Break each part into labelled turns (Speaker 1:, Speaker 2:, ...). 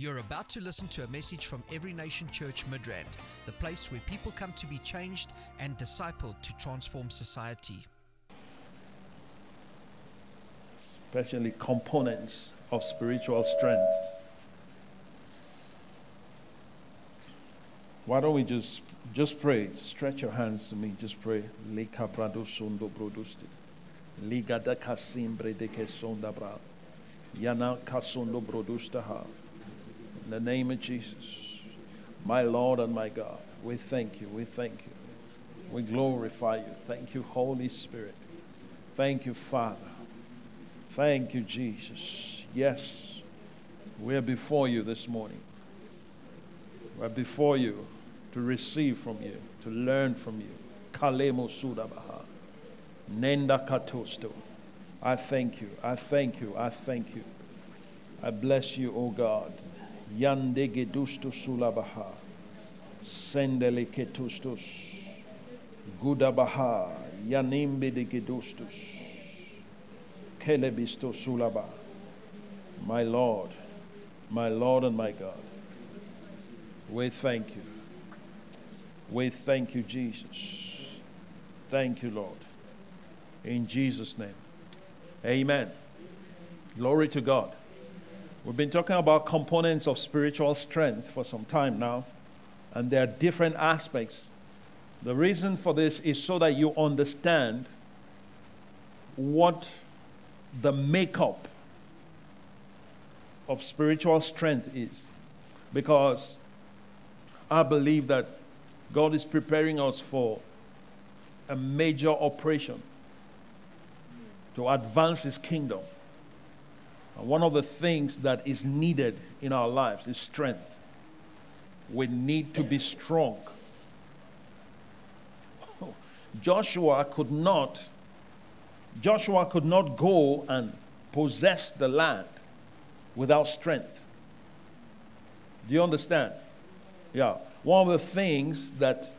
Speaker 1: You're about to listen to a message from Every Nation Church Midrand, the place where people come to be changed and discipled to transform society.
Speaker 2: especially components of spiritual strength. Why don't we just just pray? Stretch your hands to me. Just pray. Lika brodusti. Liga da kasim. Yana brodustaha. In the name of Jesus, my Lord and my God, we thank you. We thank you. We glorify you. Thank you, Holy Spirit. Thank you, Father. Thank you, Jesus. Yes, we're before you this morning. We're before you to receive from you, to learn from you. Kalemo Sudabaha. Nenda Katosto. I thank you. I thank you. I thank you. I bless you, O God. Yandege dusto sulabaha. Sendele ketustos. Gudabaha. Yanimbe de gedustos. Kelebisto sulaba. My Lord, my Lord and my God. We thank you. We thank you, Jesus. Thank you, Lord. In Jesus' name. Amen. Glory to God. We've been talking about components of spiritual strength for some time now, and there are different aspects. The reason for this is so that you understand what the makeup of spiritual strength is. Because I believe that God is preparing us for a major operation to advance His kingdom. One of the things that is needed in our lives is strength. We need to be strong. Joshua could not Joshua could not go and possess the land without strength. Do you understand? Yeah. One of the things that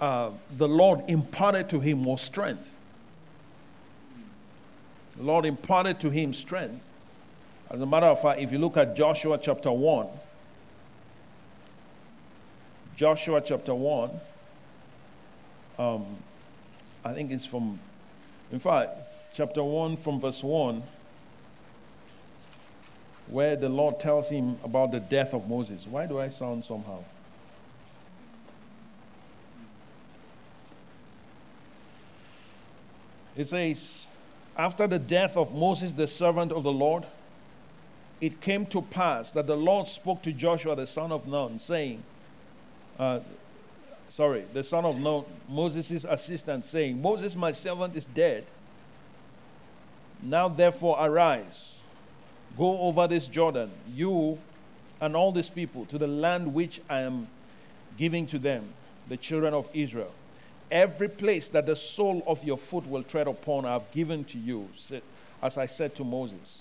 Speaker 2: uh, the Lord imparted to him was strength. The Lord imparted to him strength. As a matter of fact, if you look at Joshua chapter 1, Joshua chapter 1, um, I think it's from in fact, chapter 1 from verse 1, where the Lord tells him about the death of Moses. Why do I sound somehow? It says, After the death of Moses, the servant of the Lord, it came to pass that the Lord spoke to Joshua, the son of Nun, saying, uh, sorry, the son of Nun, Moses' assistant, saying, Moses, my servant, is dead. Now therefore arise, go over this Jordan, you and all these people, to the land which I am giving to them, the children of Israel. Every place that the sole of your foot will tread upon, I have given to you, as I said to Moses.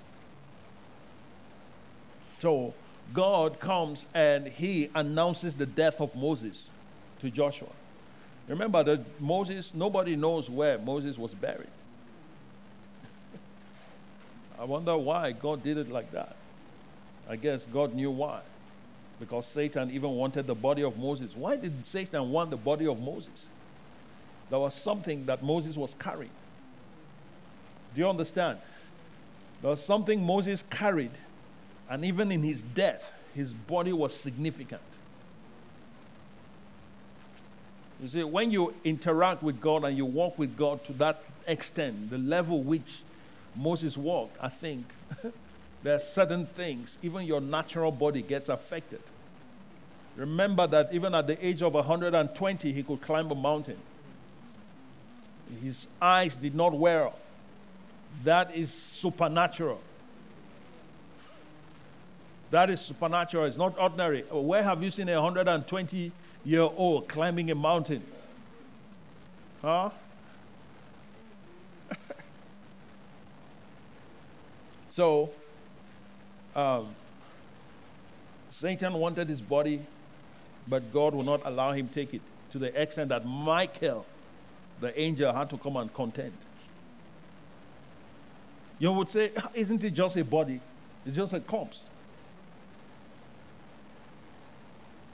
Speaker 2: So God comes and he announces the death of Moses to Joshua. Remember that Moses, nobody knows where Moses was buried. I wonder why God did it like that. I guess God knew why. Because Satan even wanted the body of Moses. Why did Satan want the body of Moses? There was something that Moses was carrying. Do you understand? There was something Moses carried, and even in his death, his body was significant. You see, when you interact with God and you walk with God to that extent, the level which Moses walked, I think there are certain things, even your natural body gets affected. Remember that even at the age of 120, he could climb a mountain. His eyes did not wear. That is supernatural. That is supernatural. It's not ordinary. Where have you seen a 120 year old climbing a mountain? Huh? so, um, Satan wanted his body, but God would not allow him take it to the extent that Michael, the angel, had to come and contend. You would say, isn't it just a body? It's just a corpse.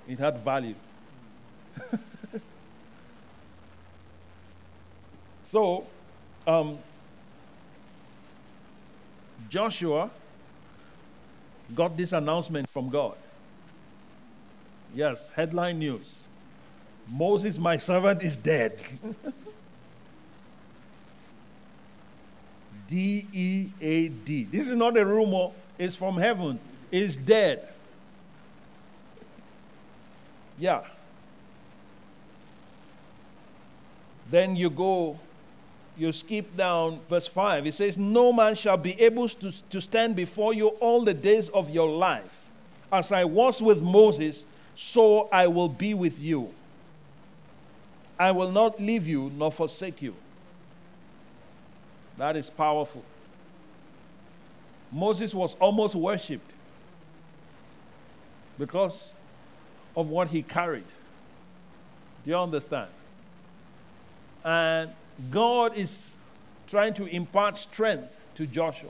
Speaker 2: It had value. so, um, Joshua got this announcement from God. Yes, headline news Moses, my servant, is dead. D E A D. This is not a rumor, it's from heaven. Is dead. Yeah. Then you go, you skip down verse 5. It says, No man shall be able to, to stand before you all the days of your life. As I was with Moses, so I will be with you. I will not leave you nor forsake you. That is powerful. Moses was almost worshipped because of what he carried. Do you understand? And God is trying to impart strength to Joshua.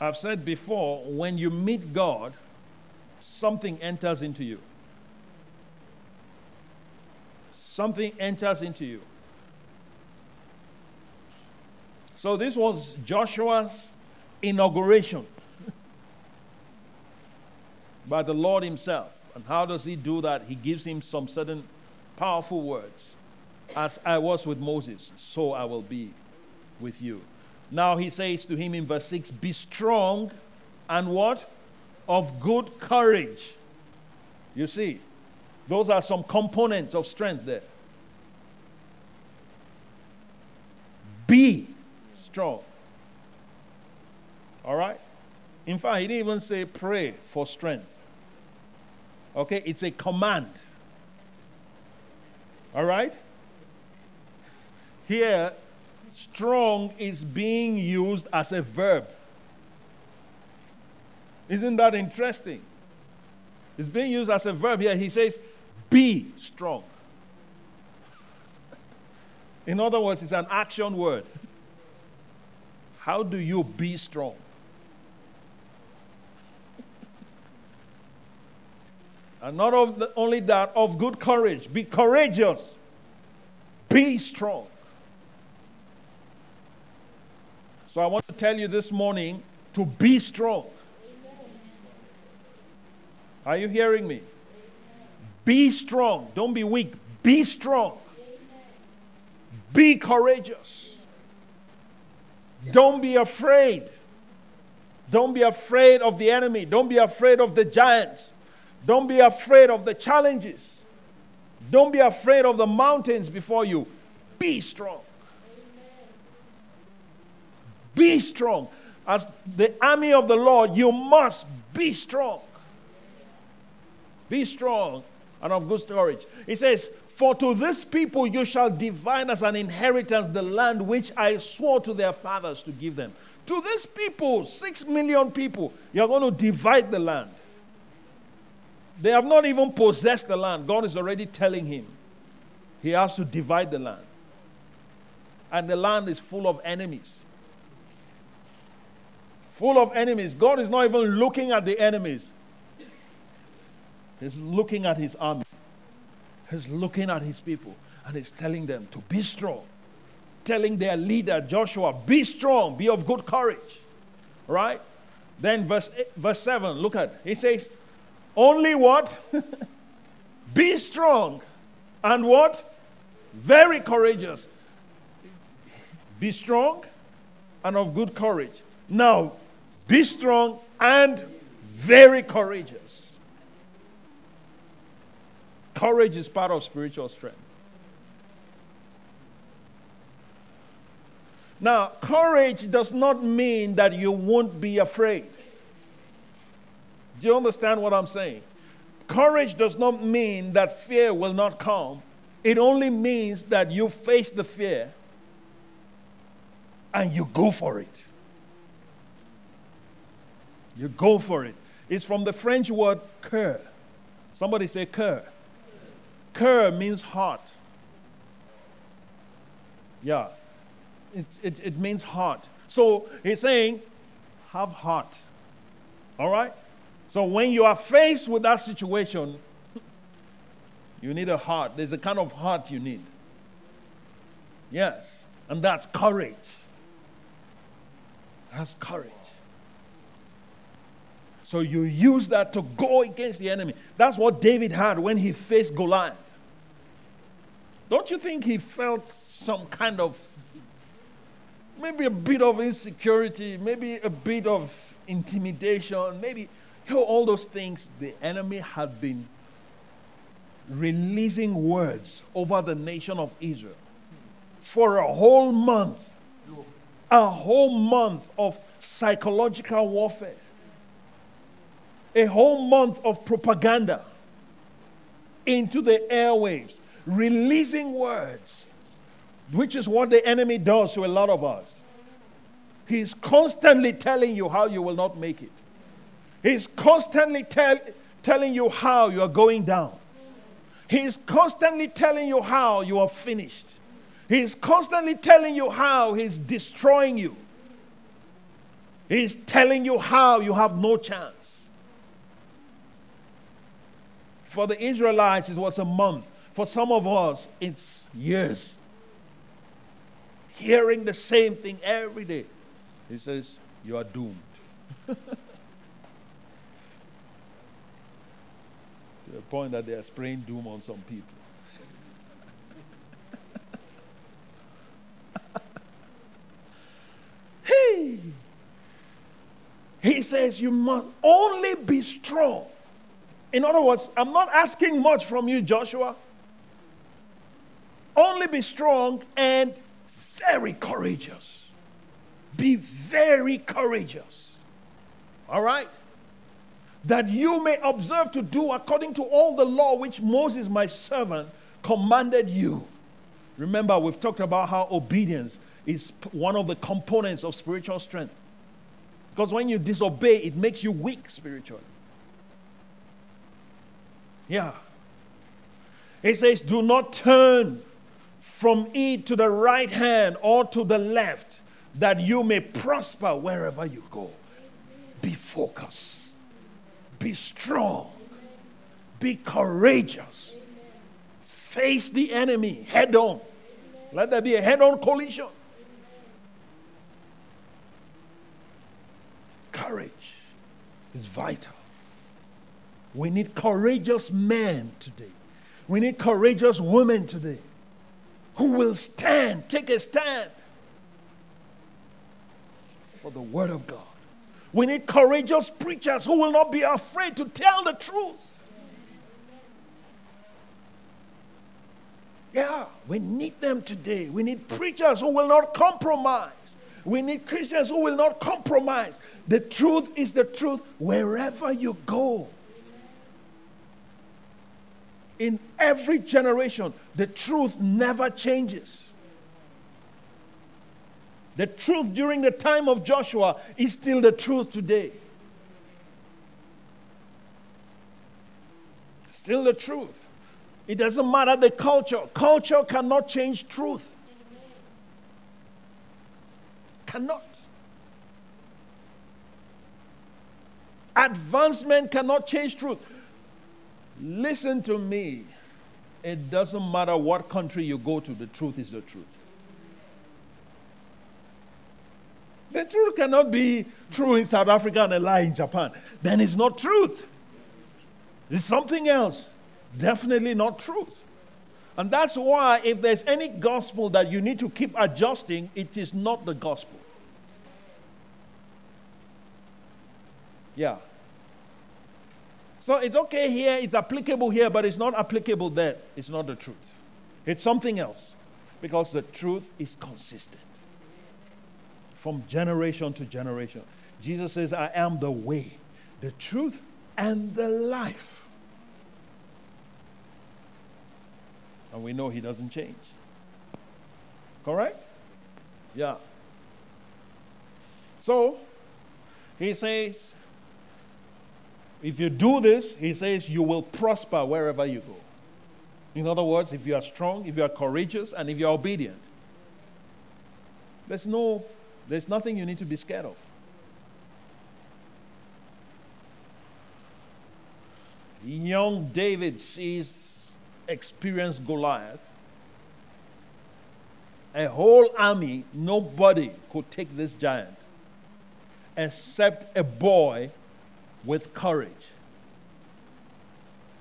Speaker 2: I've said before, when you meet God, something enters into you. Something enters into you. So, this was Joshua's inauguration by the Lord Himself. And how does He do that? He gives him some certain powerful words. As I was with Moses, so I will be with you. Now he says to him in verse 6 Be strong and what? Of good courage. You see, those are some components of strength there. Be strong. All right? In fact, he didn't even say pray for strength. Okay? It's a command. All right? Here, strong is being used as a verb. Isn't that interesting? It's being used as a verb here. He says, be strong. In other words, it's an action word. How do you be strong? And not only that, of good courage. Be courageous. Be strong. So I want to tell you this morning to be strong. Are you hearing me? Be strong. Don't be weak. Be strong. Be courageous. Don't be afraid. Don't be afraid of the enemy. Don't be afraid of the giants. Don't be afraid of the challenges. Don't be afraid of the mountains before you. Be strong. Be strong. As the army of the Lord, you must be strong. Be strong and of good courage. He says, For to this people you shall divide as an inheritance the land which I swore to their fathers to give them. To this people, six million people, you're going to divide the land. They have not even possessed the land. God is already telling him he has to divide the land. And the land is full of enemies. Full of enemies. God is not even looking at the enemies, He's looking at His army. He's looking at His people. And He's telling them to be strong. Telling their leader, Joshua, be strong, be of good courage. Right? Then, verse, verse 7, look at. He says, only what? Be strong and what? Very courageous. Be strong and of good courage. Now, be strong and very courageous. Courage is part of spiritual strength. Now, courage does not mean that you won't be afraid. Do you understand what I'm saying? Courage does not mean that fear will not come. It only means that you face the fear and you go for it. You go for it. It's from the French word cœur. Somebody say cœur. Cœur means heart. Yeah. It, it, it means heart. So he's saying, have heart. All right? So when you are faced with that situation, you need a heart. There's a kind of heart you need. Yes. And that's courage. That's courage. So you use that to go against the enemy. That's what David had when he faced Goliath. Don't you think he felt some kind of maybe a bit of insecurity, maybe a bit of intimidation, maybe you all those things? The enemy had been releasing words over the nation of Israel for a whole month. A whole month of psychological warfare. A whole month of propaganda into the airwaves, releasing words, which is what the enemy does to a lot of us. He's constantly telling you how you will not make it. He's constantly tell, telling you how you are going down. He's constantly telling you how you are finished. He's constantly telling you how he's destroying you. He's telling you how you have no chance. For the Israelites, it was a month. For some of us, it's years. Hearing the same thing every day. He says, You are doomed. to the point that they are spraying doom on some people. hey! He says, You must only be strong. In other words, I'm not asking much from you, Joshua. Only be strong and very courageous. Be very courageous. All right? That you may observe to do according to all the law which Moses, my servant, commanded you. Remember, we've talked about how obedience is one of the components of spiritual strength. Because when you disobey, it makes you weak spiritually. Yeah. It says, Do not turn from it to the right hand or to the left, that you may prosper wherever you go. Be focused. Be strong. Be courageous. Face the enemy head on. Let there be a head on collision. Courage is vital. We need courageous men today. We need courageous women today who will stand, take a stand for the Word of God. We need courageous preachers who will not be afraid to tell the truth. Yeah, we need them today. We need preachers who will not compromise. We need Christians who will not compromise. The truth is the truth wherever you go. In every generation, the truth never changes. The truth during the time of Joshua is still the truth today. Still the truth. It doesn't matter the culture. Culture cannot change truth. Cannot. Advancement cannot change truth. Listen to me. It doesn't matter what country you go to, the truth is the truth. The truth cannot be true in South Africa and a lie in Japan. Then it's not truth. It's something else. Definitely not truth. And that's why, if there's any gospel that you need to keep adjusting, it is not the gospel. Yeah. So it's okay here, it's applicable here, but it's not applicable there. It's not the truth. It's something else. Because the truth is consistent from generation to generation. Jesus says, I am the way, the truth, and the life. And we know he doesn't change. Correct? Yeah. So, he says, if you do this, he says, you will prosper wherever you go. In other words, if you are strong, if you are courageous, and if you are obedient, there's no there's nothing you need to be scared of. young David sees, experienced Goliath, a whole army, nobody could take this giant except a boy with courage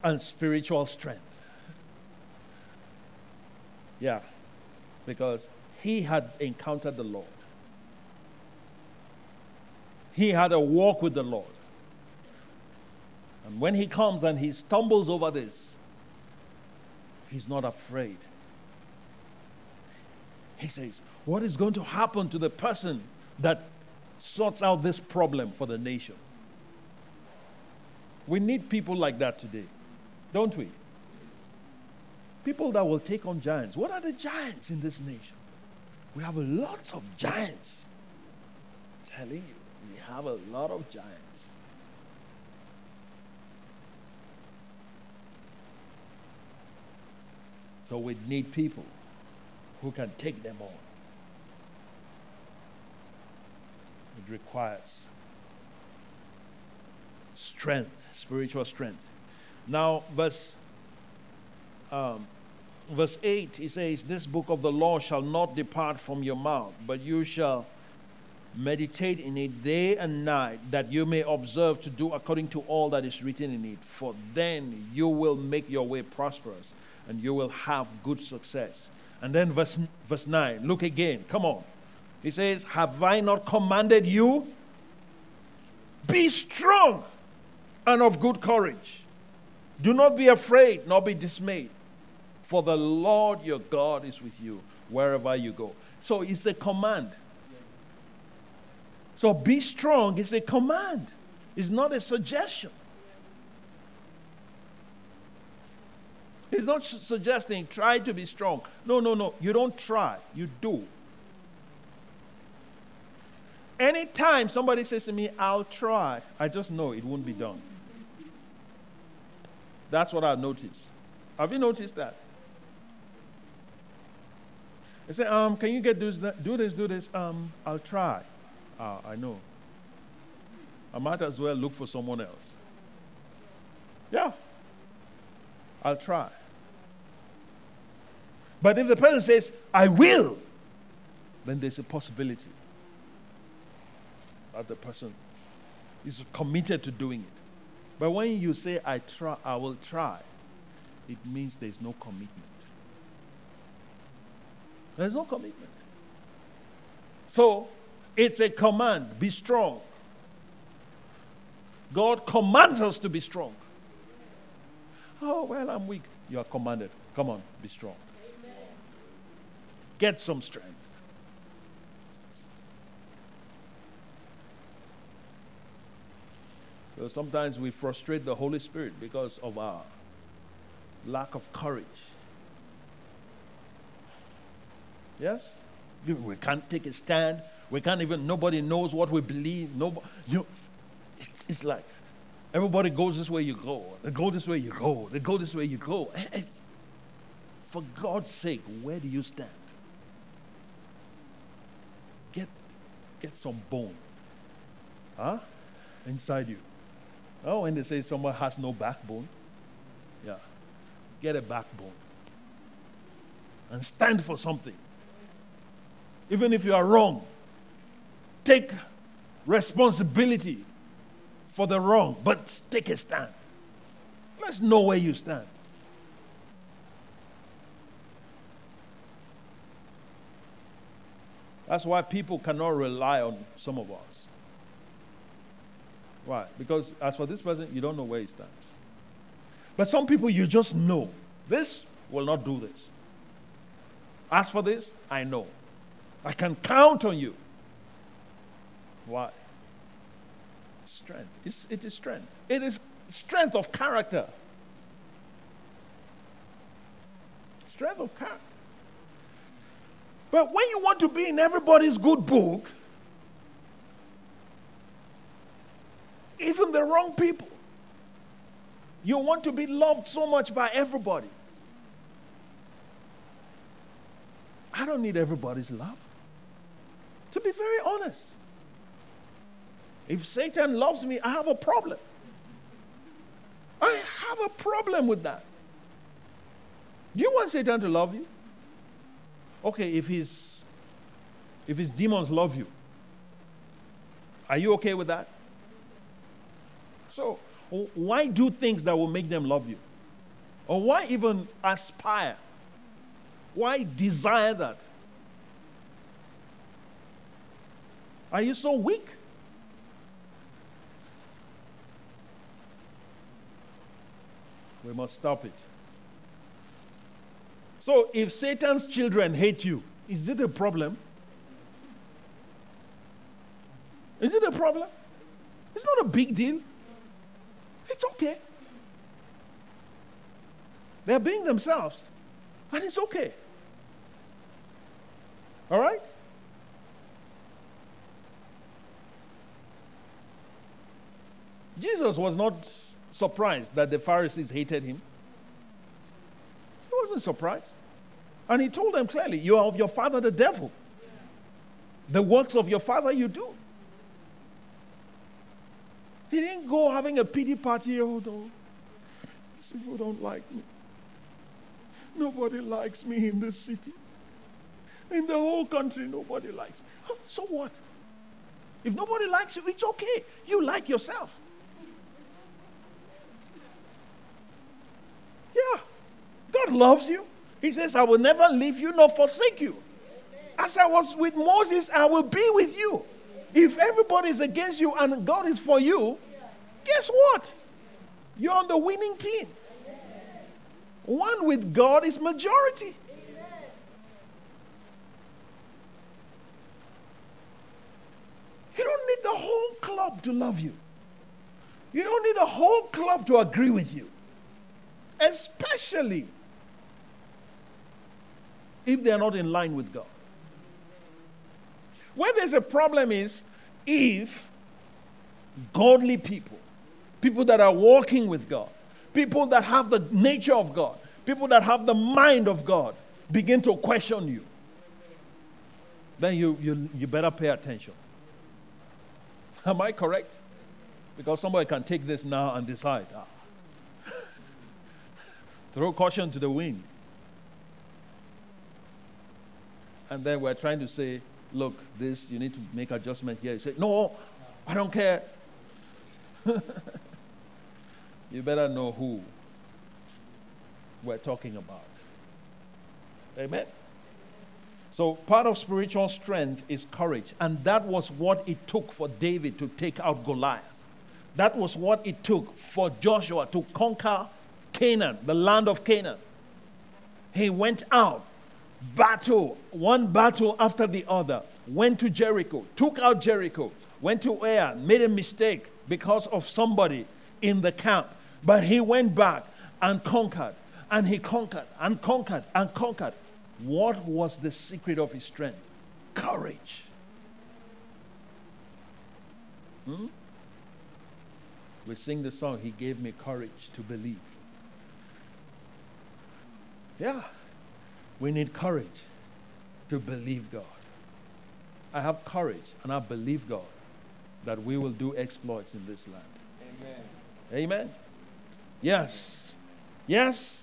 Speaker 2: and spiritual strength. Yeah, because he had encountered the Lord, he had a walk with the Lord. And when he comes and he stumbles over this, he's not afraid. He says, What is going to happen to the person that sorts out this problem for the nation? We need people like that today, don't we? People that will take on giants. What are the giants in this nation? We have lots of giants. I'm telling you, we have a lot of giants. So we need people who can take them on. It requires strength, spiritual strength. Now, verse um, verse 8, he says, This book of the law shall not depart from your mouth, but you shall meditate in it day and night, that you may observe to do according to all that is written in it. For then you will make your way prosperous, and you will have good success. And then verse, verse 9, look again. Come on. He says, Have I not commanded you? Be strong and of good courage. Do not be afraid, nor be dismayed, for the Lord your God is with you wherever you go. So it's a command. So be strong is a command, it's not a suggestion. He's not suggesting try to be strong. No, no, no. You don't try, you do. Anytime somebody says to me, I'll try, I just know it won't be done. That's what I've noticed. Have you noticed that? I say, um, can you get this, do this, do this? Um, I'll try. Ah, I know. I might as well look for someone else. Yeah. I'll try. But if the person says, I will, then there's a possibility that the person is committed to doing it. But when you say, I, try, I will try, it means there's no commitment. There's no commitment. So, it's a command be strong. God commands us to be strong. Oh, well, I'm weak. You are commanded. Come on, be strong. Get some strength. So sometimes we frustrate the Holy Spirit because of our lack of courage. Yes? We can't take a stand. We can't even, nobody knows what we believe. Nobody, you, it's, it's like everybody goes this way, you go. They go this way, you go. They go this way, you go. Eh, eh, for God's sake, where do you stand? Get, get some bone. Huh? Inside you. Oh, and they say someone has no backbone, yeah, get a backbone and stand for something. Even if you are wrong, take responsibility for the wrong, but take a stand. Let's know where you stand. That's why people cannot rely on some of us. Why? Because as for this person, you don't know where he stands. But some people, you just know this will not do this. As for this, I know. I can count on you. Why? Strength. It's, it is strength. It is strength of character. Strength of character. But when you want to be in everybody's good book, even the wrong people, you want to be loved so much by everybody. I don't need everybody's love. To be very honest, if Satan loves me, I have a problem. I have a problem with that. Do you want Satan to love you? Okay, if his if his demons love you, are you okay with that? So, why do things that will make them love you? Or why even aspire? Why desire that? Are you so weak? We must stop it. So, if Satan's children hate you, is it a problem? Is it a problem? It's not a big deal. It's okay. They're being themselves, and it's okay. All right? Jesus was not surprised that the Pharisees hated him. He wasn't surprised. And he told them clearly, You are of your father, the devil. The works of your father you do. He didn't go having a pity party. Oh, no. People don't like me. Nobody likes me in this city. In the whole country, nobody likes me. So what? If nobody likes you, it's okay. You like yourself. Yeah. God loves you. He says, I will never leave you nor forsake you. As I was with Moses, I will be with you. If everybody is against you and God is for you, guess what? You're on the winning team. One with God is majority. You don't need the whole club to love you. You don't need the whole club to agree with you. Especially if they're not in line with God. Where there's a problem is if godly people, people that are walking with God, people that have the nature of God, people that have the mind of God, begin to question you, then you, you, you better pay attention. Am I correct? Because somebody can take this now and decide. Ah. Throw caution to the wind. And then we're trying to say, look, this, you need to make adjustment here. You say, no, I don't care. you better know who we're talking about. Amen? So, part of spiritual strength is courage. And that was what it took for David to take out Goliath. That was what it took for Joshua to conquer Canaan, the land of Canaan. He went out, battle, one battle after the other, went to Jericho, took out Jericho, went to Ai, made a mistake because of somebody in the camp. But he went back and conquered, and he conquered, and conquered, and conquered. What was the secret of his strength? Courage. Hmm? We sing the song, He gave me courage to believe. Yeah, we need courage to believe God. I have courage and I believe God that we will do exploits in this land. Amen. Amen. Yes. Yes.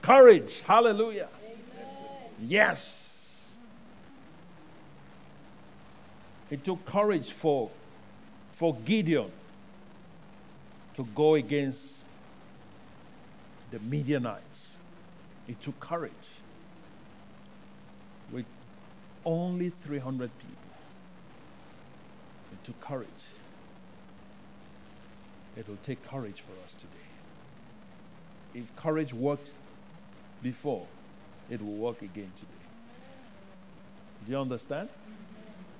Speaker 2: Courage. Hallelujah. Amen. Yes. It took courage for, for Gideon to go against the Midianites. It took courage. With only 300 people, it took courage. It will take courage for us today. If courage worked before, it will work again today. Do you understand?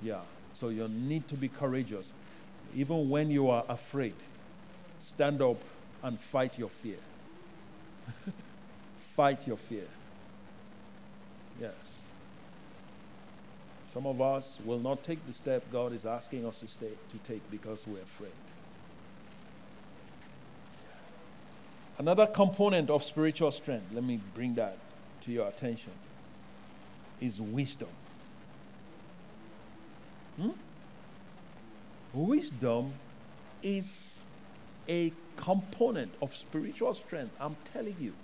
Speaker 2: Yeah. So you need to be courageous. Even when you are afraid, stand up and fight your fear. fight your fear. Yes. Some of us will not take the step God is asking us to, stay, to take because we're afraid. Another component of spiritual strength, let me bring that to your attention, is wisdom. Hmm? Wisdom is a component of spiritual strength. I'm telling you,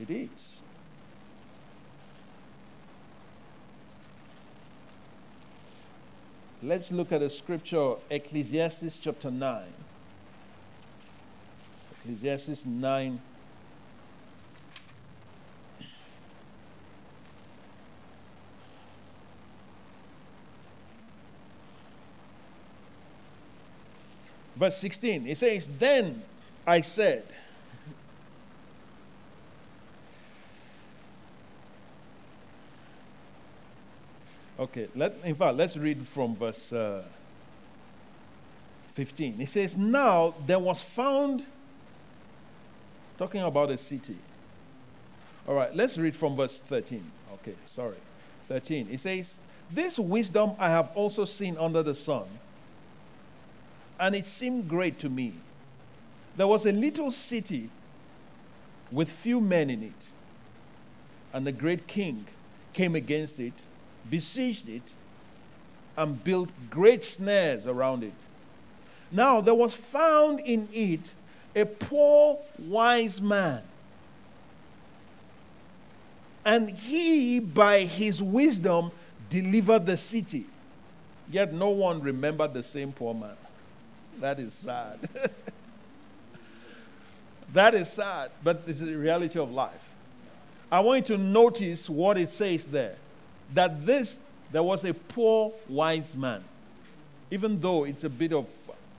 Speaker 2: it is. Let's look at the scripture, Ecclesiastes chapter 9. Ecclesiastes 9. Verse 16, it says, Then I said, Okay, let, in fact, let's read from verse uh, 15. It says, Now there was found, talking about a city. All right, let's read from verse 13. Okay, sorry. 13. It says, This wisdom I have also seen under the sun, and it seemed great to me. There was a little city with few men in it, and the great king came against it besieged it, and built great snares around it. Now there was found in it a poor wise man. And he, by his wisdom, delivered the city. Yet no one remembered the same poor man. That is sad. that is sad, but this is the reality of life. I want you to notice what it says there that this, there was a poor wise man, even though it's a bit of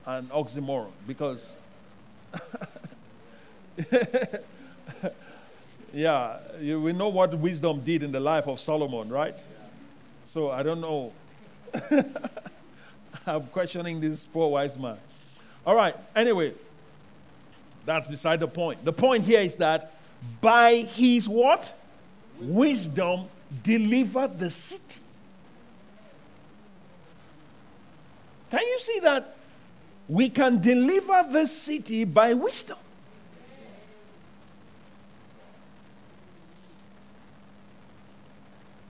Speaker 2: an oxymoron, because, yeah, you, we know what wisdom did in the life of Solomon, right? So I don't know. I'm questioning this poor wise man. All right, anyway, that's beside the point. The point here is that by his what? Wisdom, deliver the city. Can you see that? We can deliver the city by wisdom.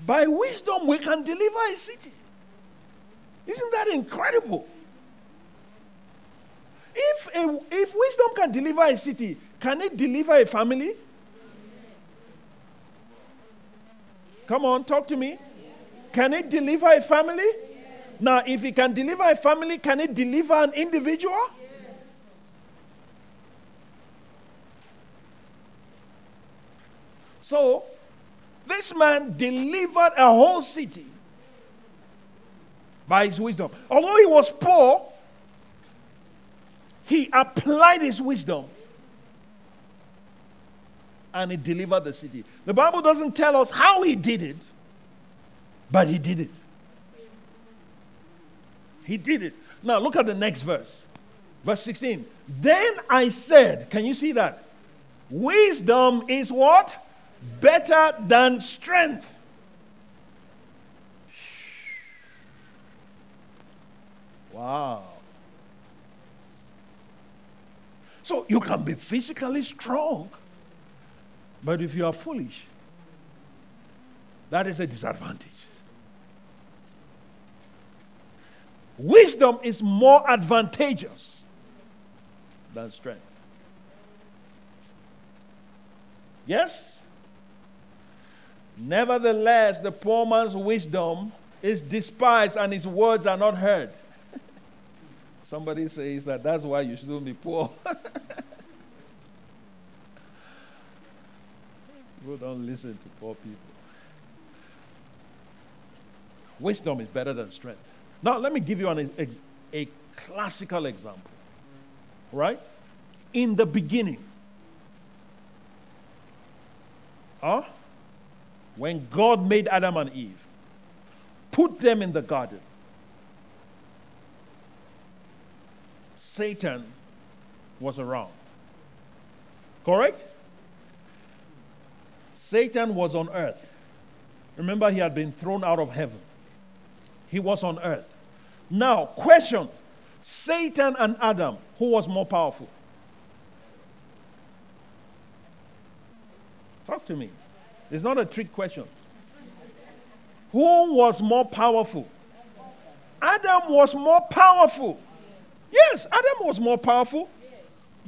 Speaker 2: By wisdom, we can deliver a city. Isn't that incredible? If, a, if wisdom can deliver a city, can it deliver a family? Come on, talk to me. Can it deliver a family? Now, if it can deliver a family, can it deliver an individual? So, this man delivered a whole city by his wisdom. Although he was poor, he applied his wisdom and he delivered the city. The Bible doesn't tell us how he did it, but he did it. He did it. Now look at the next verse. Verse 16. Then I said, can you see that? Wisdom is what? Better than strength. Wow. So you can be physically strong but if you are foolish, that is a disadvantage. Wisdom is more advantageous than strength. Yes? Nevertheless, the poor man's wisdom is despised and his words are not heard. Somebody says that that's why you shouldn't be poor. People don't listen to poor people. Wisdom is better than strength. Now, let me give you an, a, a classical example. Right? In the beginning, huh? when God made Adam and Eve, put them in the garden, Satan was around. Correct? Satan was on earth. Remember, he had been thrown out of heaven. He was on earth. Now, question Satan and Adam, who was more powerful? Talk to me. It's not a trick question. Who was more powerful? Adam was more powerful. Yes, Adam was more powerful.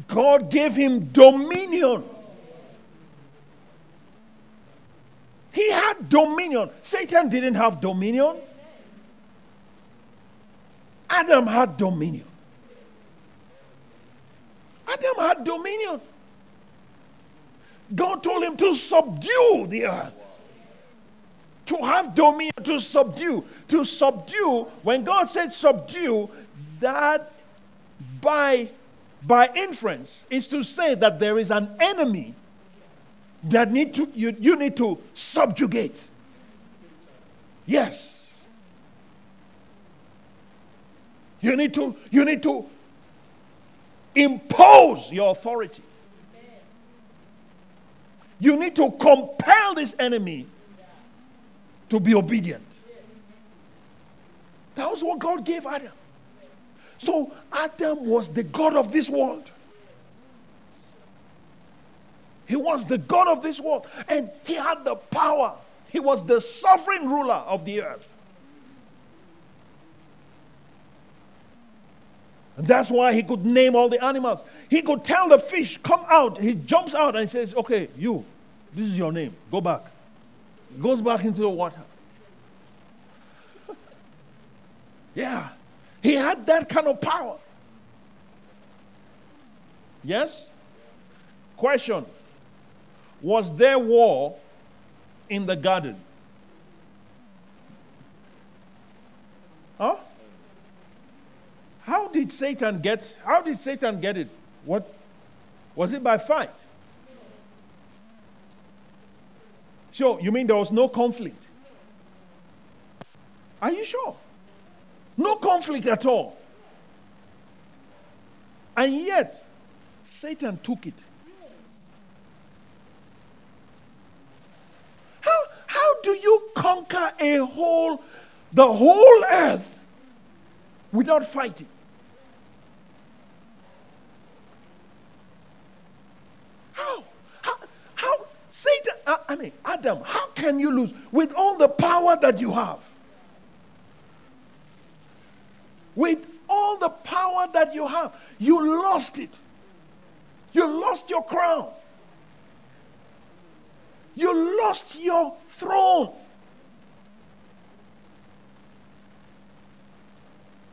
Speaker 2: God gave him dominion. He had dominion. Satan didn't have dominion. Adam had dominion. Adam had dominion. God told him to subdue the earth. To have dominion, to subdue. To subdue, when God said subdue, that by, by inference is to say that there is an enemy that need to, you, you need to subjugate. Yes. You need to, you need to impose your authority. You need to compel this enemy to be obedient. That was what God gave Adam. So Adam was the God of this world. He was the God of this world. And he had the power. He was the sovereign ruler of the earth. And that's why he could name all the animals. He could tell the fish, come out. He jumps out and says, okay, you, this is your name. Go back. Goes back into the water. yeah. He had that kind of power. Yes? Question Was there war in the garden? Huh? How did Satan get how did Satan get it? What was it by fight? Sure, you mean there was no conflict? Are you sure? No conflict at all. And yet, Satan took it. How, how do you conquer a whole, the whole earth without fighting? How? How? how Satan, uh, I mean, Adam, how can you lose with all the power that you have? With all the power that you have, you lost it. You lost your crown. You lost your throne.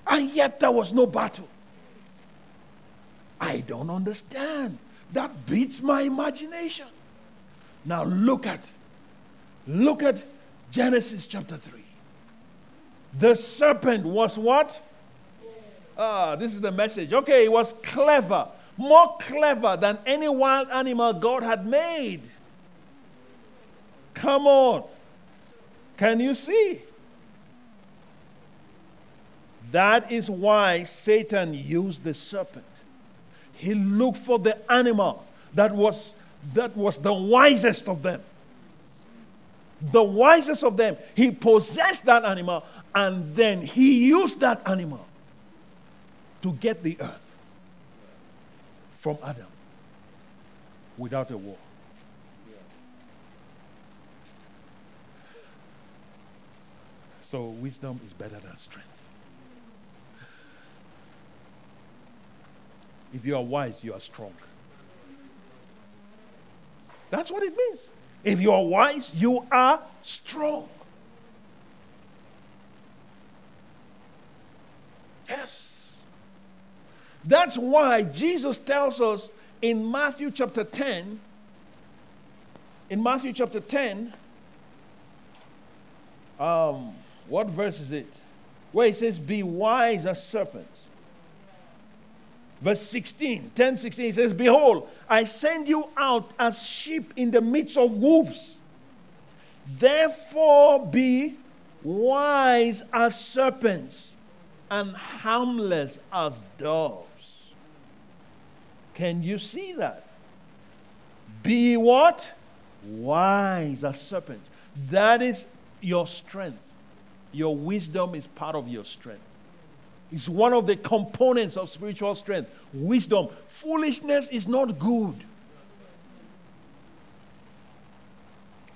Speaker 2: And yet there was no battle. I don't understand. That beats my imagination. Now look at, look at Genesis chapter 3. The serpent was what? Ah, this is the message. Okay, it was clever, more clever than any wild animal God had made. Come on. Can you see? That is why Satan used the serpent. He looked for the animal that was that was the wisest of them. The wisest of them. He possessed that animal and then he used that animal to get the earth from Adam without a war. So, wisdom is better than strength. If you are wise, you are strong. That's what it means. If you are wise, you are strong. Yes. That's why Jesus tells us in Matthew chapter 10, in Matthew chapter 10, um, what verse is it? Where he says, Be wise as serpents Verse 16, 10 16, he says, Behold, I send you out as sheep in the midst of wolves. Therefore be wise as serpents and harmless as doves. Can you see that? Be what? Wise as serpents. That is your strength. Your wisdom is part of your strength. It's one of the components of spiritual strength. Wisdom. Foolishness is not good.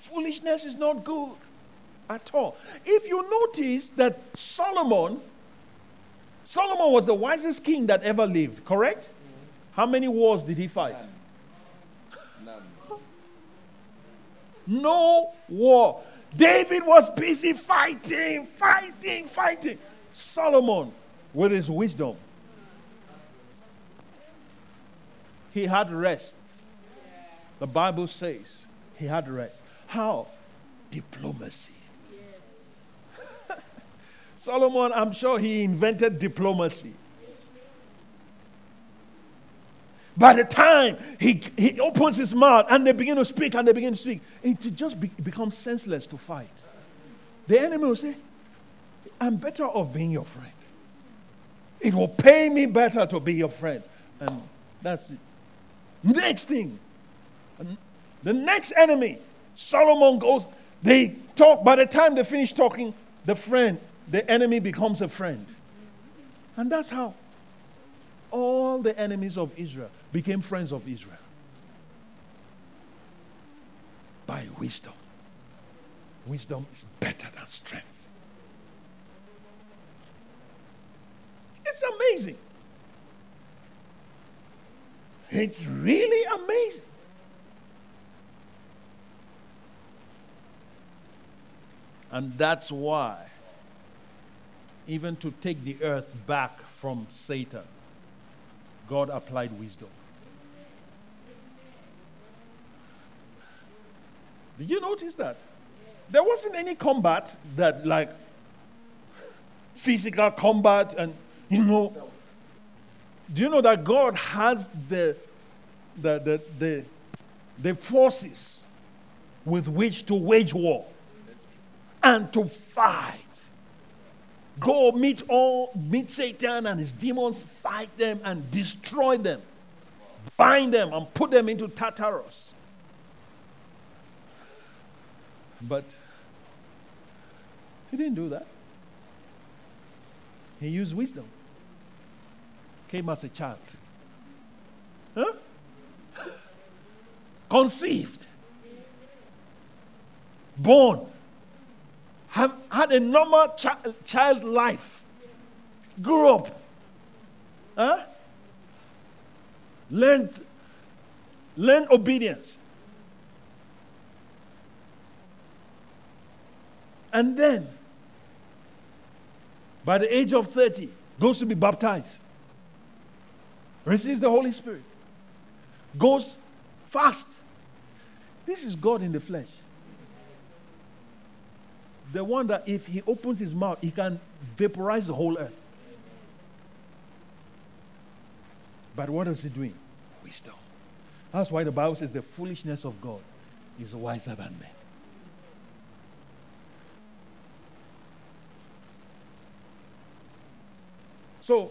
Speaker 2: Foolishness is not good at all. If you notice that Solomon, Solomon was the wisest king that ever lived, correct? How many wars did he fight?
Speaker 3: None.
Speaker 2: No war. David was busy fighting, fighting, fighting. Solomon, with his wisdom, he had rest. The Bible says he had rest. How? Diplomacy. Solomon, I'm sure he invented diplomacy. By the time he, he opens his mouth and they begin to speak and they begin to speak, it just be, becomes senseless to fight. The enemy will say, I'm better off being your friend. It will pay me better to be your friend. And that's it. Next thing, the next enemy, Solomon goes, they talk. By the time they finish talking, the friend, the enemy becomes a friend. And that's how all the enemies of Israel became friends of Israel by wisdom. Wisdom is better than strength. It's amazing. It's really amazing. And that's why, even to take the earth back from Satan, God applied wisdom. Did you notice that? There wasn't any combat that, like, physical combat, and, you know, do you know that God has the, the, the, the, the forces with which to wage war and to fight? Go meet all, meet Satan and his demons, fight them and destroy them, bind them and put them into Tartarus. But he didn't do that. He used wisdom. Came as a child. Huh? Conceived. Born have had a normal chi- child life, grew up, huh? learned, learned obedience. And then, by the age of 30, goes to be baptized, receives the Holy Spirit, goes fast. This is God in the flesh the one that if he opens his mouth, he can vaporize the whole earth. But what is he doing? Wisdom. That's why the Bible says the foolishness of God is wiser than men. So,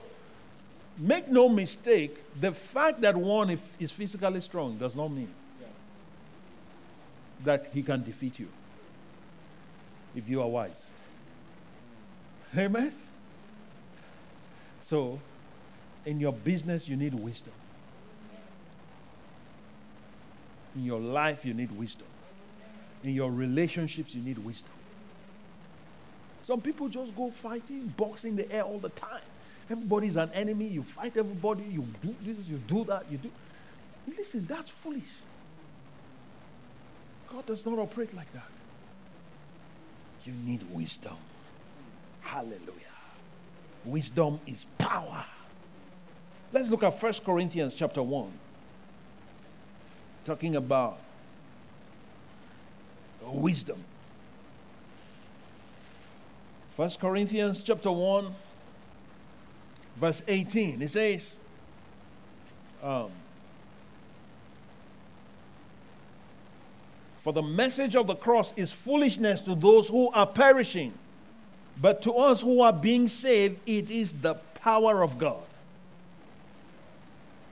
Speaker 2: make no mistake, the fact that one is physically strong does not mean that he can defeat you if you are wise. Amen? So, in your business, you need wisdom. In your life, you need wisdom. In your relationships, you need wisdom. Some people just go fighting, boxing the air all the time. Everybody's an enemy. You fight everybody. You do this, you do that, you do. Listen, that's foolish. God does not operate like that. You need wisdom. Hallelujah. Wisdom is power. Let's look at 1 Corinthians chapter 1. Talking about wisdom. 1 Corinthians chapter 1, verse 18. It says, um, For the message of the cross is foolishness to those who are perishing, but to us who are being saved, it is the power of God.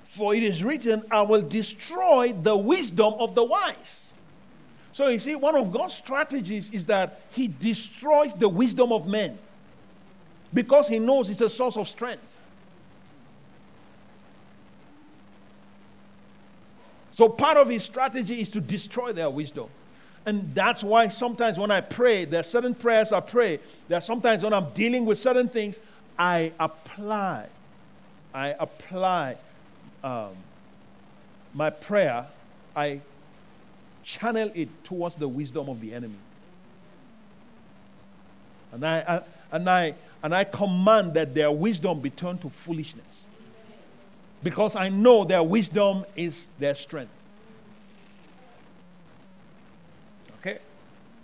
Speaker 2: For it is written, I will destroy the wisdom of the wise. So you see, one of God's strategies is that He destroys the wisdom of men because He knows it's a source of strength. So part of his strategy is to destroy their wisdom. And that's why sometimes when I pray, there are certain prayers I pray. There are sometimes when I'm dealing with certain things, I apply. I apply um, my prayer, I channel it towards the wisdom of the enemy. And I, I, and I, and I command that their wisdom be turned to foolishness. Because I know their wisdom is their strength. Okay?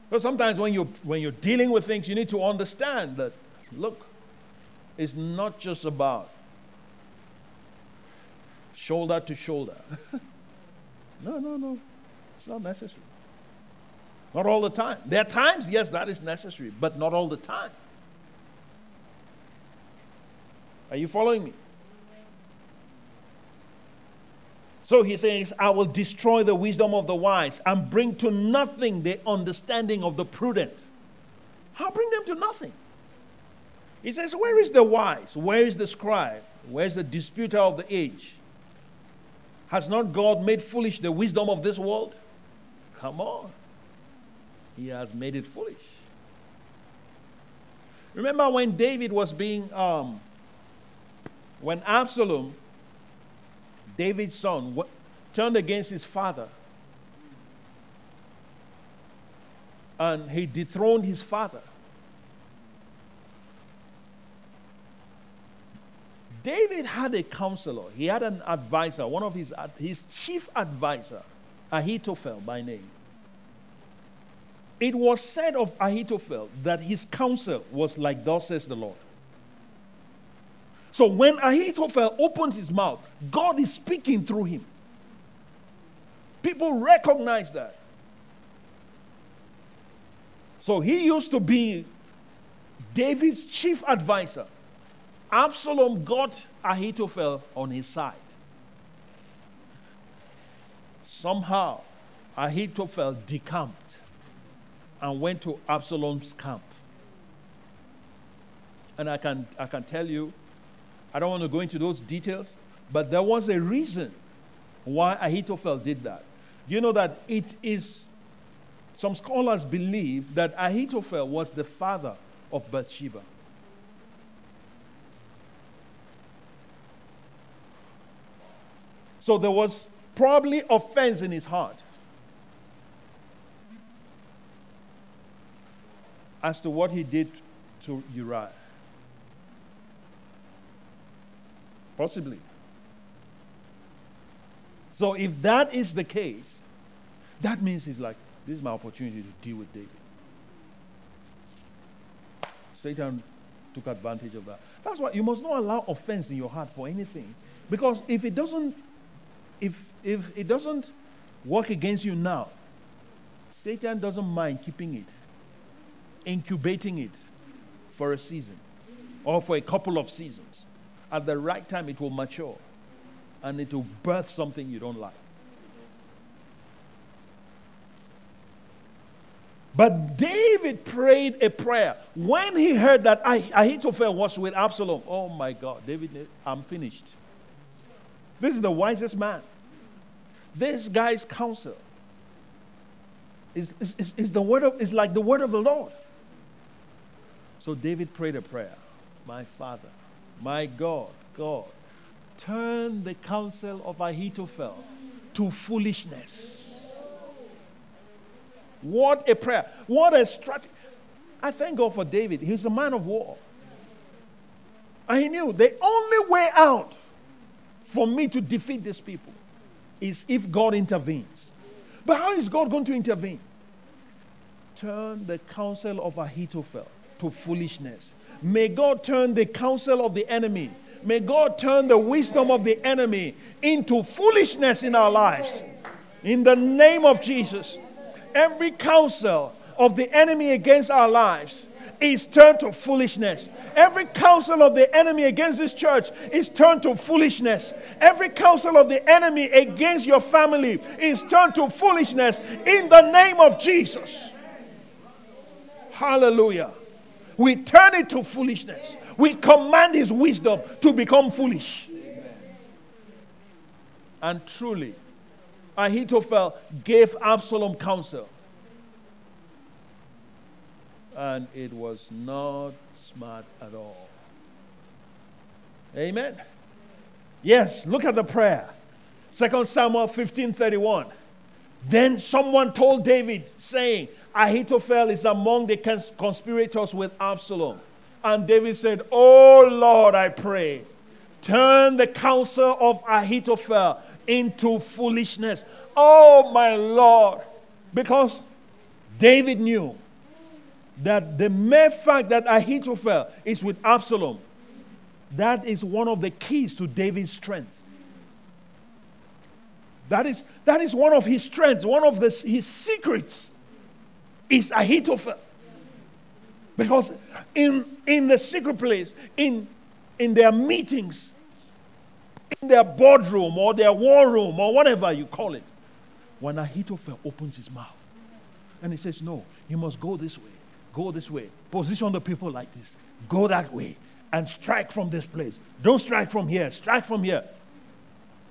Speaker 2: So sometimes when, you, when you're dealing with things, you need to understand that, look, it's not just about shoulder to shoulder. no, no, no. It's not necessary. Not all the time. There are times, yes, that is necessary, but not all the time. Are you following me? So he says, I will destroy the wisdom of the wise and bring to nothing the understanding of the prudent. I'll bring them to nothing. He says, Where is the wise? Where is the scribe? Where's the disputer of the age? Has not God made foolish the wisdom of this world? Come on. He has made it foolish. Remember when David was being, um, when Absalom, David's son, turned against his father and he dethroned his father. David had a counselor. He had an advisor, one of his, his chief advisor, Ahithophel by name. It was said of Ahithophel that his counsel was like, Thus says the Lord. So when Ahithophel opens his mouth, God is speaking through him. People recognize that. So he used to be David's chief advisor. Absalom got Ahithophel on his side. Somehow, Ahithophel decamped and went to Absalom's camp. And I can, I can tell you, I don't want to go into those details, but there was a reason why Ahithophel did that. Do you know that it is, some scholars believe that Ahithophel was the father of Bathsheba. So there was probably offense in his heart as to what he did to Uriah. Possibly. So if that is the case, that means he's like, this is my opportunity to deal with David. Satan took advantage of that. That's why you must not allow offense in your heart for anything. Because if it doesn't if, if it doesn't work against you now, Satan doesn't mind keeping it, incubating it for a season or for a couple of seasons. At the right time, it will mature and it will birth something you don't like. But David prayed a prayer. When he heard that Ahithophel was with Absalom, oh my God, David, I'm finished. This is the wisest man. This guy's counsel is, is, is, the word of, is like the word of the Lord. So David prayed a prayer My Father, my God, God, turn the counsel of Ahithophel to foolishness. What a prayer. What a strategy. I thank God for David. He's a man of war. And he knew the only way out for me to defeat these people is if God intervenes. But how is God going to intervene? Turn the counsel of Ahithophel to foolishness. May God turn the counsel of the enemy. May God turn the wisdom of the enemy into foolishness in our lives. In the name of Jesus, every counsel of the enemy against our lives is turned to foolishness. Every counsel of the enemy against this church is turned to foolishness. Every counsel of the enemy against your family is turned to foolishness in the name of Jesus. Hallelujah. We turn it to foolishness. We command his wisdom to become foolish. And truly, Ahithophel gave Absalom counsel. And it was not smart at all. Amen. Yes, look at the prayer. 2 Samuel 15 31. Then someone told David, saying, Ahithophel is among the cons- conspirators with Absalom. And David said, Oh Lord, I pray, turn the counsel of Ahithophel into foolishness. Oh my Lord. Because David knew that the mere fact that Ahithophel is with Absalom, that is one of the keys to David's strength. That is, that is one of his strengths, one of the, his secrets is Ahithophel. Because in, in the secret place, in, in their meetings, in their boardroom or their war room or whatever you call it, when Ahithophel opens his mouth and he says, No, you must go this way, go this way, position the people like this, go that way, and strike from this place. Don't strike from here, strike from here.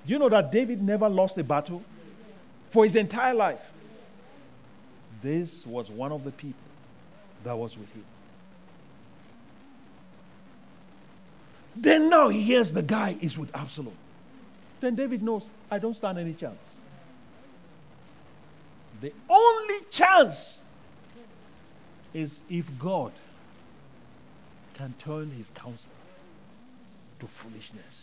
Speaker 2: Do you know that David never lost a battle for his entire life? This was one of the people that was with him. Then now he hears the guy is with Absalom. Then David knows, I don't stand any chance. The only chance is if God can turn his counsel to foolishness.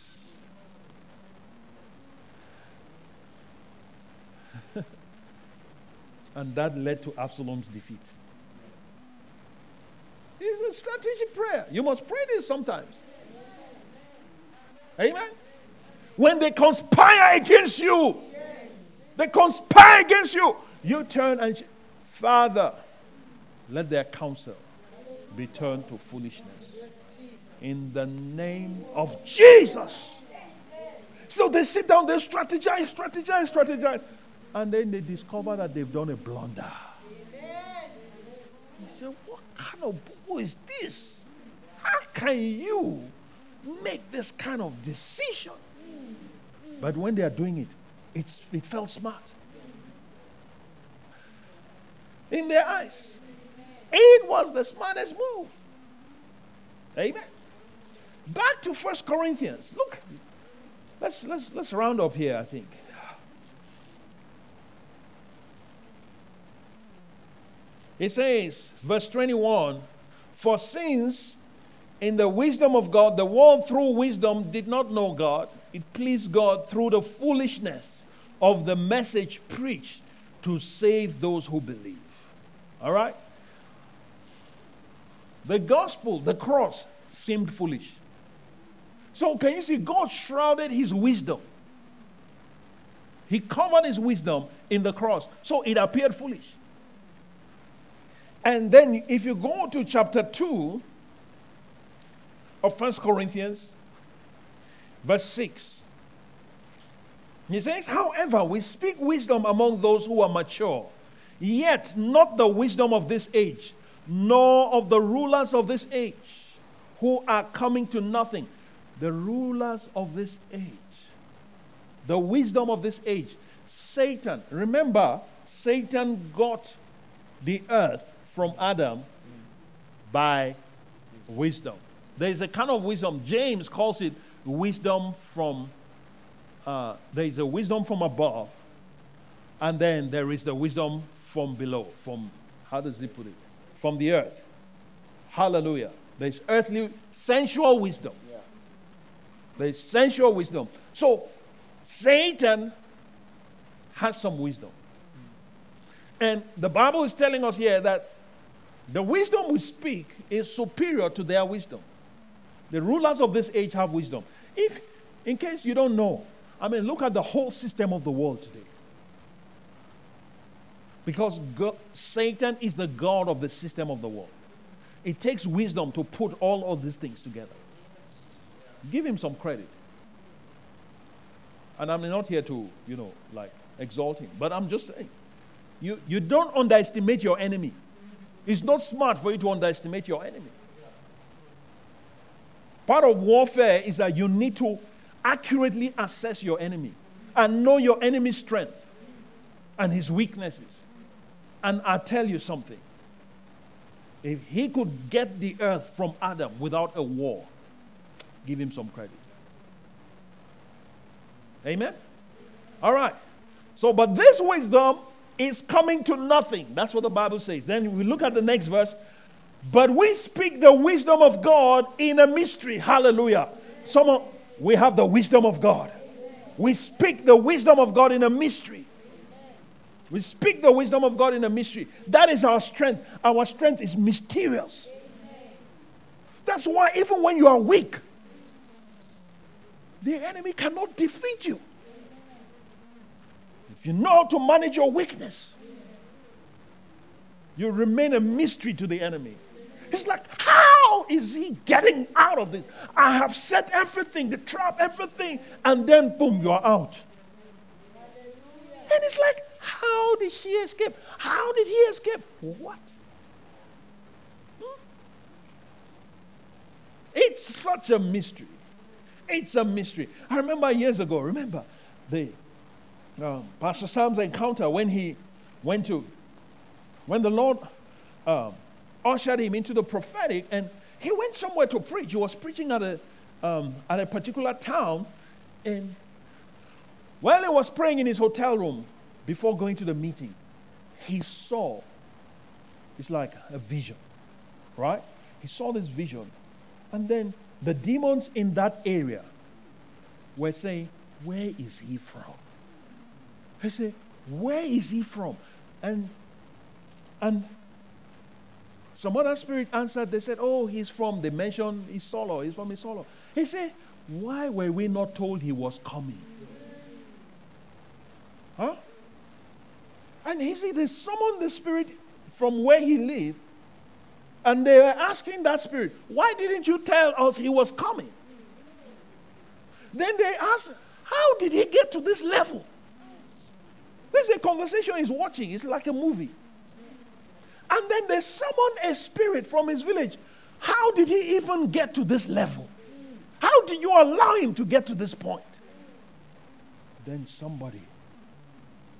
Speaker 2: And that led to Absalom's defeat. It's a strategic prayer. You must pray this sometimes. Amen. When they conspire against you, they conspire against you. You turn and, Father, let their counsel be turned to foolishness. In the name of Jesus. So they sit down, they strategize, strategize, strategize. And then they discover that they've done a blunder. He said, What kind of bull is this? How can you make this kind of decision? But when they are doing it, it's, it felt smart. In their eyes, it was the smartest move. Amen. Back to First Corinthians. Look, let's, let's, let's round up here, I think. It says, verse 21 For since in the wisdom of God, the world through wisdom did not know God, it pleased God through the foolishness of the message preached to save those who believe. All right? The gospel, the cross, seemed foolish. So, can you see? God shrouded his wisdom. He covered his wisdom in the cross. So it appeared foolish. And then, if you go to chapter 2 of First Corinthians, verse 6, he says, However, we speak wisdom among those who are mature, yet not the wisdom of this age, nor of the rulers of this age, who are coming to nothing. The rulers of this age, the wisdom of this age. Satan, remember, Satan got the earth from Adam by wisdom. There is a kind of wisdom. James calls it wisdom from, uh, there is a wisdom from above, and then there is the wisdom from below. From, how does he put it? From the earth. Hallelujah. There's earthly, sensual wisdom. There's sensual wisdom. So, Satan has some wisdom. And the Bible is telling us here that the wisdom we speak is superior to their wisdom. The rulers of this age have wisdom. If, in case you don't know, I mean, look at the whole system of the world today. Because God, Satan is the God of the system of the world. It takes wisdom to put all of these things together. Give him some credit. And I'm not here to, you know, like exalt him, but I'm just saying, you, you don't underestimate your enemy. It's not smart for you to underestimate your enemy. Part of warfare is that you need to accurately assess your enemy and know your enemy's strength and his weaknesses. And I'll tell you something. If he could get the earth from Adam without a war, give him some credit. Amen? All right. So, but this wisdom is coming to nothing. That's what the Bible says. Then we look at the next verse. But we speak the wisdom of God in a mystery. Hallelujah. Someone, we have the wisdom of God. We speak the wisdom of God in a mystery. We speak the wisdom of God in a mystery. That is our strength. Our strength is mysterious. That's why, even when you are weak, the enemy cannot defeat you. If you know how to manage your weakness, you remain a mystery to the enemy. It's like, how is he getting out of this? I have set everything, the trap, everything, and then boom, you're out. And it's like, how did she escape? How did he escape? What? Hmm? It's such a mystery. It's a mystery. I remember years ago, remember the uh, Pastor Sam's encounter when he went to, when the Lord um, ushered him into the prophetic, and he went somewhere to preach. He was preaching at a, um, at a particular town, and while he was praying in his hotel room before going to the meeting, he saw, it's like a vision, right? He saw this vision, and then the demons in that area were saying, Where is he from? He said, Where is he from? And and some other spirit answered, they said, Oh, he's from, they mentioned Isolo, he's from Isolo. He said, Why were we not told he was coming? Huh? And he said, They summoned the spirit from where he lived, and they were asking that spirit, Why didn't you tell us he was coming? Then they asked, How did he get to this level? This is a conversation he's watching, it's like a movie. And then they summon a spirit from his village. How did he even get to this level? How did you allow him to get to this point? Then somebody,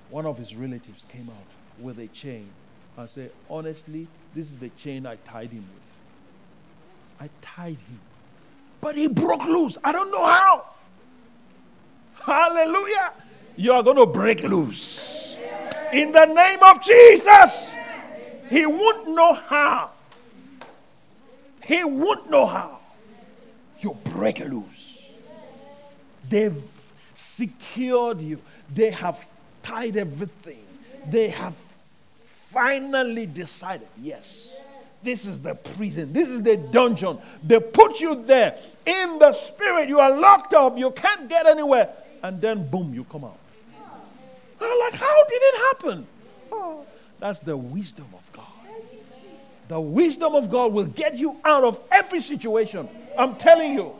Speaker 2: one of his relatives, came out with a chain and said, Honestly, this is the chain I tied him with. I tied him. But he broke loose. I don't know how. Hallelujah. You are going to break loose. In the name of Jesus. He won't know how. He won't know how. You break loose. They've secured you. They have tied everything. They have finally decided yes, this is the prison. This is the dungeon. They put you there in the spirit. You are locked up. You can't get anywhere. And then, boom, you come out. I'm like, how did it happen? That's the wisdom of God. the wisdom of God will get you out of every situation. I'm telling you,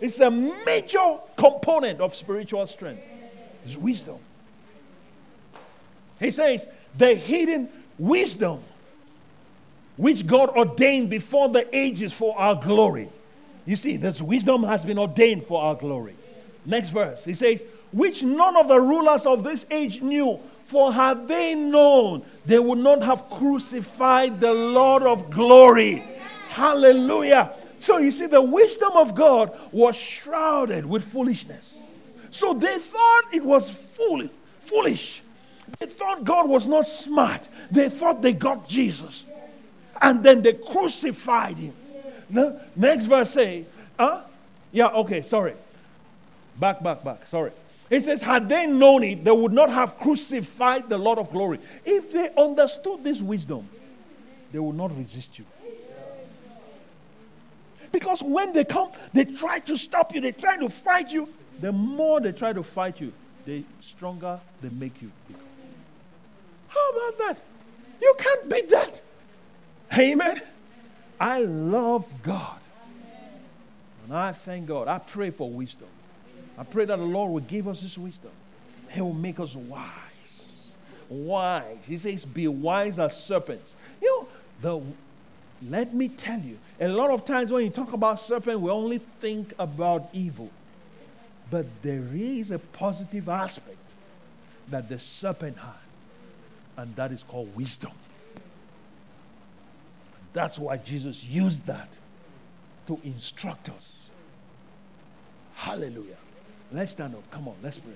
Speaker 2: it's a major component of spiritual strength. It's wisdom. He says, the hidden wisdom which God ordained before the ages for our glory. You see, this wisdom has been ordained for our glory. Next verse, he says, which none of the rulers of this age knew, for had they known, they would not have crucified the Lord of glory. Hallelujah. So you see, the wisdom of God was shrouded with foolishness. So they thought it was foolish. foolish. They thought God was not smart. They thought they got Jesus. And then they crucified him. The next verse say, huh? Yeah, okay, sorry. Back, back, back. Sorry. It says, had they known it, they would not have crucified the Lord of glory. If they understood this wisdom, they would not resist you. Because when they come, they try to stop you, they try to fight you. The more they try to fight you, the stronger they make you. How about that? You can't beat that. Amen. I love God. And I thank God. I pray for wisdom. I pray that the Lord will give us this wisdom. He will make us wise. Wise. He says, Be wise as serpents. You know, the, let me tell you, a lot of times when you talk about serpent, we only think about evil. But there is a positive aspect that the serpent had, and that is called wisdom. That's why Jesus used that to instruct us. Hallelujah. Let's stand up. Come on, let's pray.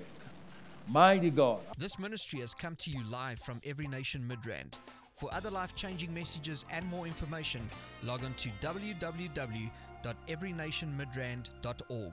Speaker 2: Mighty God.
Speaker 1: This ministry has come to you live from Every Nation Midrand. For other life changing messages and more information, log on to www.everynationmidrand.org.